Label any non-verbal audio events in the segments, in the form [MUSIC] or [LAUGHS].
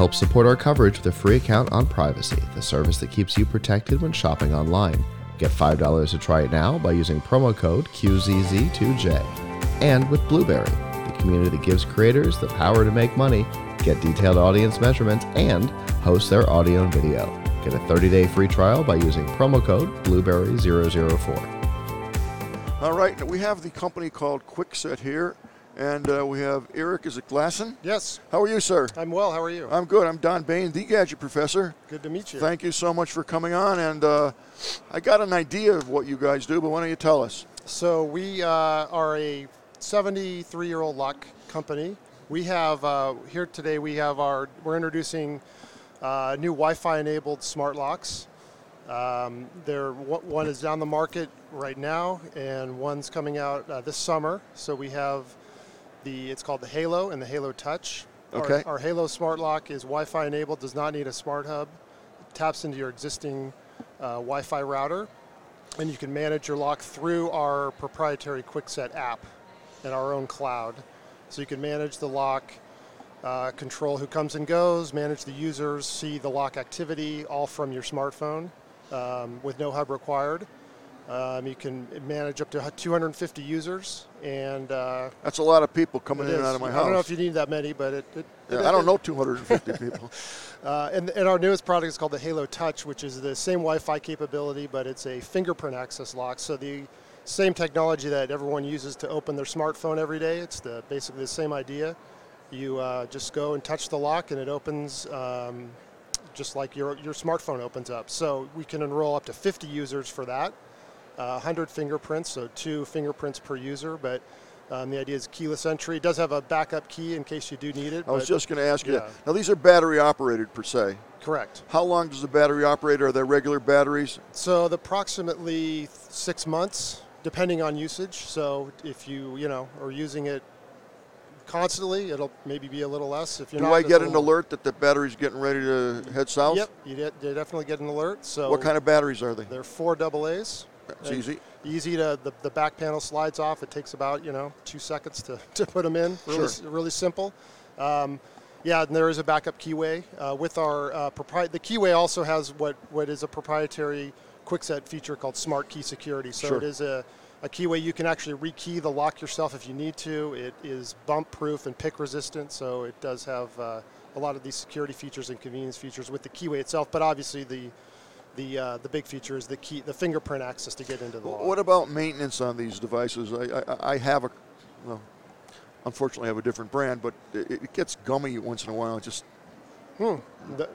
Help support our coverage with a free account on Privacy, the service that keeps you protected when shopping online. Get $5 to try it now by using promo code QZZ2J. And with Blueberry, the community that gives creators the power to make money, get detailed audience measurements, and host their audio and video. Get a 30-day free trial by using promo code Blueberry004. All right, we have the company called Kwikset here, and uh, we have Eric. Is it Glasson? Yes. How are you, sir? I'm well. How are you? I'm good. I'm Don Bain, the Gadget Professor. Good to meet you. Thank you so much for coming on. And uh, I got an idea of what you guys do, but why don't you tell us? So we uh, are a 73-year-old lock company. We have uh, here today. We have our. We're introducing uh, new Wi-Fi enabled smart locks. Um, there, one is on the market right now, and one's coming out uh, this summer. So we have the. It's called the Halo and the Halo Touch. Okay. Our, our Halo smart lock is Wi-Fi enabled. Does not need a smart hub. taps into your existing uh, Wi-Fi router, and you can manage your lock through our proprietary Kwikset app in our own cloud. So you can manage the lock uh, control who comes and goes, manage the users, see the lock activity, all from your smartphone um, with no hub required. Um, you can manage up to 250 users, and uh, that's a lot of people coming in is. and out of my I house. I don't know if you need that many, but it. it, yeah, it I don't know 250 people. [LAUGHS] Uh, and, and, our newest product is called the Halo Touch, which is the same Wi-Fi capability, but it's a fingerprint access lock. So the same technology that everyone uses to open their smartphone every day. It's the basically the same idea. You uh, just go and touch the lock, and it opens. Um, just like your, your smartphone opens up. So we can enroll up to 50 users for that. Uh, 100 fingerprints, so two fingerprints per user, but um, the idea is keyless entry. It does have a backup key in case you do need it. I was just going to ask you yeah. that. Now, these are battery operated per se. Correct. How long does the battery operate? Are they regular batteries? So, the approximately six months, depending on usage. So, if you, you know, are using it constantly, it'll maybe be a little less. If you're Do not, I get an alert that the battery's getting ready to head south? Yep, you, de- you definitely get an alert. So what kind of batteries are they? They're four double A's. It's easy. Easy to the, the back panel slides off. It takes about you know two seconds to, [LAUGHS] to put them in. Really sure. really simple. Um, yeah, and there is a backup keyway uh, with our uh, propri- The keyway also has what what is a proprietary Kwikset feature called Smart Key Security. So sure. it is a a keyway you can actually rekey the lock yourself if you need to. It is bump proof and pick resistant, so it does have uh, a lot of these security features and convenience features with the keyway itself. But obviously the the uh, the big feature is the key, the fingerprint access to get into the lock. What about maintenance on these devices? I, I, I have a, well, unfortunately, I have a different brand, but it, it gets gummy once in a while. It just hmm. The,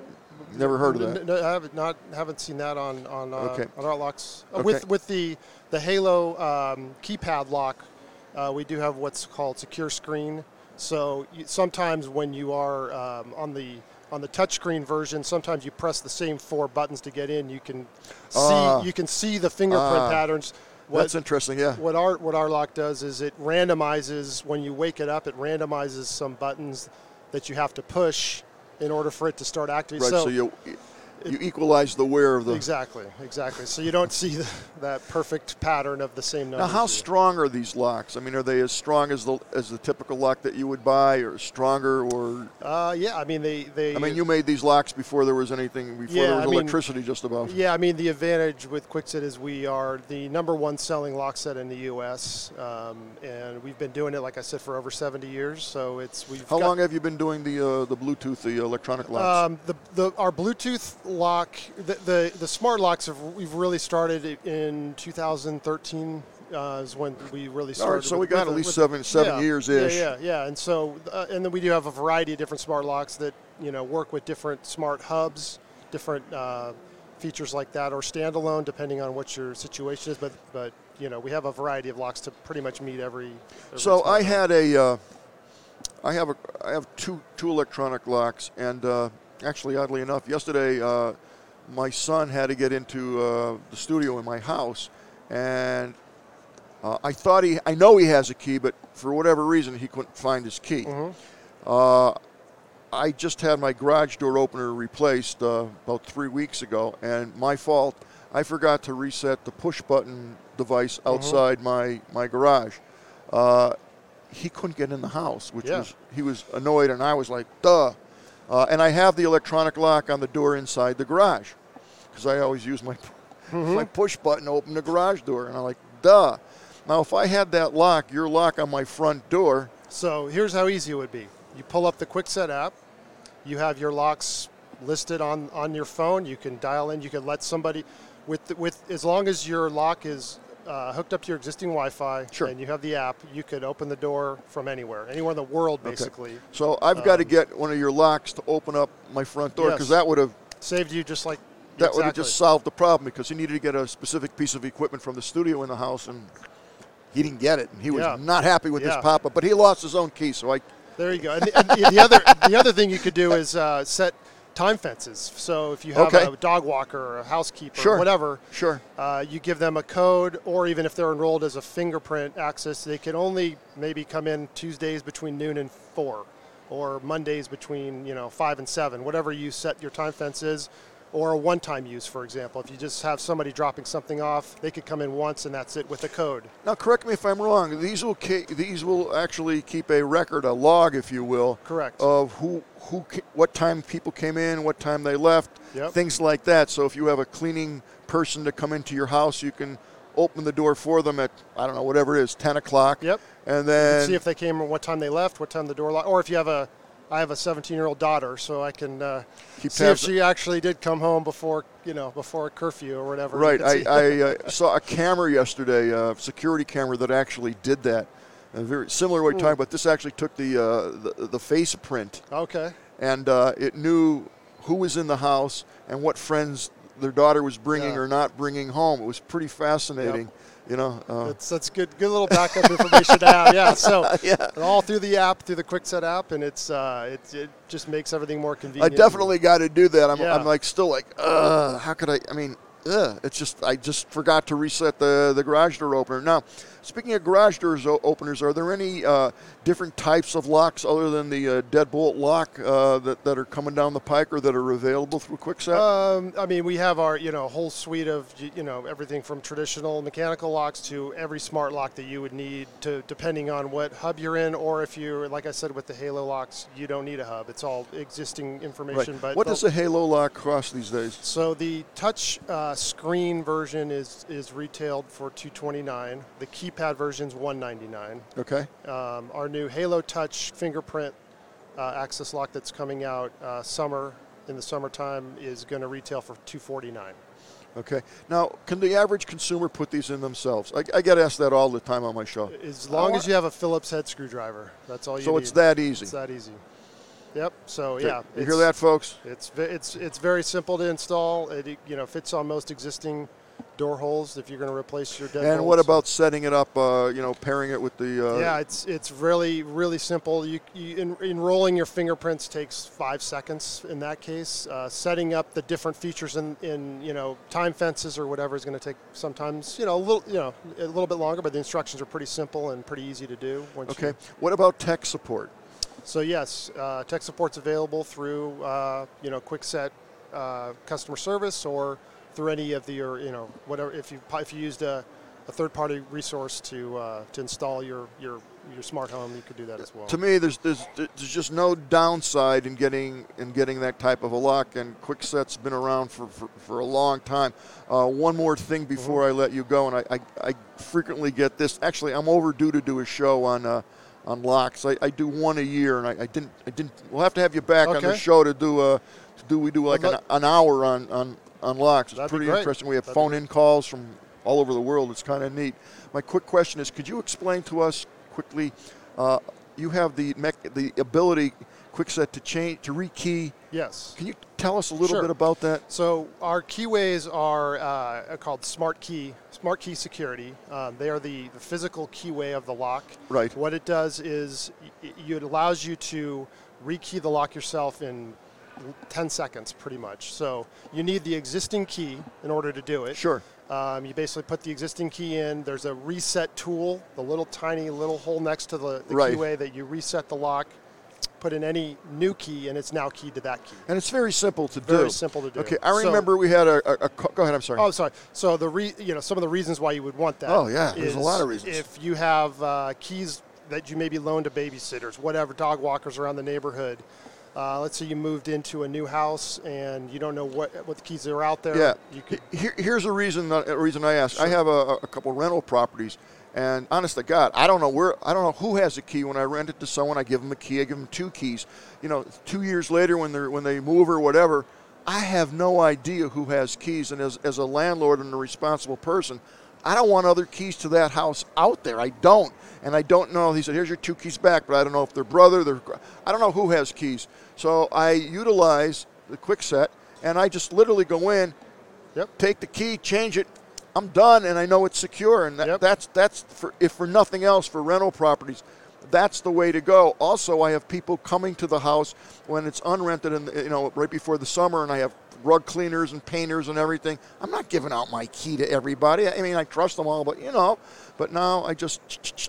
Never heard of that. No, I haven't not haven't seen that on on, uh, okay. on our locks. Uh, okay. With with the the Halo um, keypad lock, uh, we do have what's called secure screen. So you, sometimes when you are um, on the on the touchscreen version, sometimes you press the same four buttons to get in. You can see uh, you can see the fingerprint uh, patterns. What, that's interesting. Yeah. What our what our lock does is it randomizes when you wake it up. It randomizes some buttons that you have to push in order for it to start activating. Right. So, so you you equalize the wear of the exactly exactly. So you don't see the, that perfect pattern of the same. Now, how strong are these locks? I mean, are they as strong as the as the typical lock that you would buy, or stronger, or? Uh, yeah, I mean they, they. I mean, you made these locks before there was anything before Yeah, there was I mean- electricity, just about. Yeah, I mean the advantage with Kwikset is we are the number one selling lock set in the U.S. Um, and we've been doing it, like I said, for over 70 years. So it's we've. How long have you been doing the uh, the Bluetooth, the electronic locks? Um, the, the our Bluetooth lock, the, the the smart locks have we've really started in 2013 uh, is when we really started. All right, so we got at least seven seven yeah, years ish. Yeah, yeah, yeah. And so uh, and then we do have a variety of different smart locks that you know work with different smart hubs, different uh, features like that, or standalone depending on what your situation is. But but you know we have a variety of locks to pretty much meet every. every So I hub. had a, uh, I have a, I have two two electronic locks, and uh, actually, oddly enough, yesterday uh, my son had to get into uh, the studio in my house, and uh, I thought he, I know he has a key, but for whatever reason he couldn't find his key. Uh, I just had my garage door opener replaced uh, about three weeks ago, and my fault. I forgot to reset the push button device outside my, my garage. Uh, he couldn't get in the house, which Yeah. was he was annoyed, and I was like, "Duh." Uh, and I have the electronic lock on the door inside the garage because I always use my my push button to open the garage door, and I'm like, duh. Now, if I had that lock, your lock on my front door, So here's how easy it would be. You pull up the Kwikset app. You have your locks listed on, on your phone. You can dial in. You can let somebody with with as long as your lock is uh, hooked up to your existing Wi-Fi Sure. and you have the app, you could open the door from anywhere, anywhere in the world, Okay. basically. so I've got to get one of your locks to open up my front door because Yes. that would have Saved you just like that would have just solved the problem because he needed to get a specific piece of equipment from the studio in the house and he didn't get it and he was Yeah. not happy with Yeah. this pop-up but he lost his own key so I There you go. And the, and the other the other thing you could do is uh, set time fences. So if you have Okay. a dog walker or a housekeeper Sure. or whatever, sure uh, you give them a code, or even if they're enrolled as a fingerprint access, they can only maybe come in Tuesdays between noon and four, or Mondays between you know five and seven, whatever you set your time fence is, or a one-time use, for example. If you just have somebody dropping something off, they could come in once and that's it with a code. now correct me if I'm wrong these will ca- these will actually keep a record a log if you will Correct. of who who what time people came in what time they left Yep. things like that so if you have a cleaning person to come into your house you can open the door for them at I don't know whatever it is 10 o'clock Yep. and then see if they came, or what time they left, what time the door locked, or if you have a, I have a 17-year-old daughter, so I can uh, Keep see if she actually did come home before, you know, before curfew or whatever. Right. I. I [LAUGHS] uh, saw a camera yesterday, a security camera that actually did that. Uh, very similar to what you're talking about. This actually took the, uh, the the face print okay. and uh, it knew who was in the house and what friends their daughter was bringing Yeah. or not bringing home. It was pretty fascinating. You know. Uh, That's that's good. Good little backup information to have. Yeah. So [LAUGHS] Yeah. all through the app, through the Kwikset app, and it's uh, it, it just makes everything more convenient. I definitely got to do that. I'm, Yeah. I'm like still like, uh, how could I? I mean, ugh, it's just I just forgot to reset the the garage door opener. Now, speaking of garage doors o- openers, are there any uh, different types of locks other than the uh, deadbolt lock uh, that that are coming down the pike or that are available through Kwikset? Um, I mean, we have our you know whole suite of you know everything from traditional mechanical locks to every smart lock that you would need to depending on what hub you're in, or if you're like I said with the Halo locks, you don't need a hub. It's all existing right. information. But what does a Halo lock cost these days? So the touch uh, screen version is is retailed for 229. The keypad version is 199. Okay. Um, our new Halo Touch fingerprint uh, access lock that's coming out uh, summer in the summertime is going to retail for 249. Okay. Now, can the average consumer put these in themselves? I, I get asked that all the time on my show. As long as you have a Phillips head screwdriver, that's all you So need. it's that easy. It's that easy. Yep. So Okay. yeah, You hear that, folks? It's it's it's very simple to install. It you know fits on most existing door holes if you're going to replace your dead. And what about setting it up? Uh, you know, pairing it with the. Uh, yeah, it's it's really really simple. You, you en- enrolling your fingerprints takes five seconds in that case. Uh, setting up the different features in, in you know time fences or whatever is going to take sometimes you know a little you know a little bit longer, but the instructions are pretty simple and pretty easy to do. Once Okay. You, What about tech support? So yes, uh, tech support's available through uh, you know Kwikset uh, customer service or through any of the your you know whatever if you if you used a, a third-party resource to uh, to install your your your smart home, you could do that as well. To me, there's, there's there's just no downside in getting in getting that type of a lock. And Kwikset's been around for, for, for a long time. Uh, one more thing before Mm-hmm. I let you go, and I, I, I frequently get this. Actually, I'm overdue to do a show on. Uh, on locks, I, I do one a year, and I, I didn't. I didn't. We'll have to have you back on the show to do a, to do. We do like an, an hour on on on locks. It's That'd pretty interesting. We have That'd phone-in calls from all over the world. It's kind of neat. My quick question is: Could you explain to us quickly? Uh, you have the mech, the ability, Kwikset, to change to rekey. yes. Can you tell us a little Sure. bit about that? So our keyways are uh, called Smart Key, Smart Key Security. Um, they are the, the physical keyway of the lock. Right. What it does is y- it allows you to rekey the lock yourself in 10 seconds, pretty much. So you need the existing key in order to do it. Sure. Um, you basically put the existing key in. There's a reset tool, the little tiny little hole next to the, the Right. keyway that you reset the lock. Put in any new key, and it's now keyed to that key. And it's very simple to do. Very simple to do. Okay, I So- remember we had a, a, a Go ahead. I'm sorry. Oh, sorry. So the re, you know some of the reasons why you would want that. Oh, yeah, there's a lot of reasons. If you have uh, keys that you maybe loan to babysitters, whatever, dog walkers around the neighborhood, Uh, let's say you moved into a new house and you don't know what what the keys are out there. Yeah. You could, Here, here's a reason. A reason I asked. I have a, a couple rental properties, and honest to God, I don't know where. I don't know who has a key. When I rent it to someone, I give them a key. I give them two keys. You know, two years later, when they when they move or whatever, I have no idea who has keys. And as as a landlord and a responsible person, I don't want other keys to that house out there. I don't. And I don't know. He said, "Here's your two keys back," but I don't know if they're brother. They're. I don't know who has keys. So I utilize the Kwikset, and I just literally go in, Yep. take the key, change it. I'm done, and I know it's secure. And that, Yep. that's that's for if for nothing else for rental properties, that's the way to go. Also, I have people coming to the house when it's unrented, and you know right before the summer, and I have rug cleaners and painters and everything. I'm not giving out my key to everybody. I mean, I trust them all, but you know, but now I just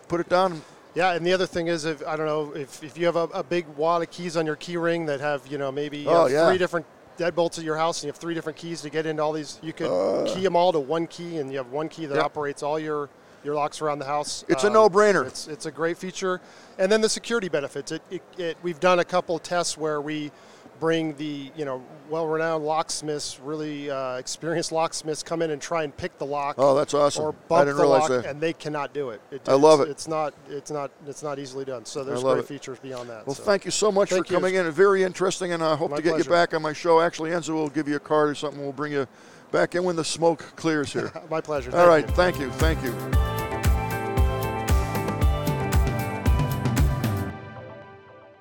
put it down. Yeah, and the other thing is, if I don't know if, if you have a, a big wad of keys on your key ring that have you know maybe you Oh, yeah. three different deadbolts at your house and you have three different keys to get into all these, you could key them all to one key, and you have one key that Uh. Yep. operates all your your locks around the house. It's a Um, no-brainer. It's it's a great feature, and then the security benefits. It, it, it we've done a couple tests where we bring the you know well-renowned locksmiths, really uh, experienced locksmiths, come in and try and pick the lock. Oh, that's awesome. Or I bump didn't the realize lock, that. and they cannot do it. it I love it. It's not it's not it's not easily done. So there's great it. features beyond that. Well, so. thank you so much Thank for you. coming in. Very interesting, and I hope My to get pleasure. you back on my show. Actually, Enzo will give you a card or something. We'll bring you back in when the smoke clears here. [LAUGHS] My pleasure. All Thank right, you. thank you, thank you.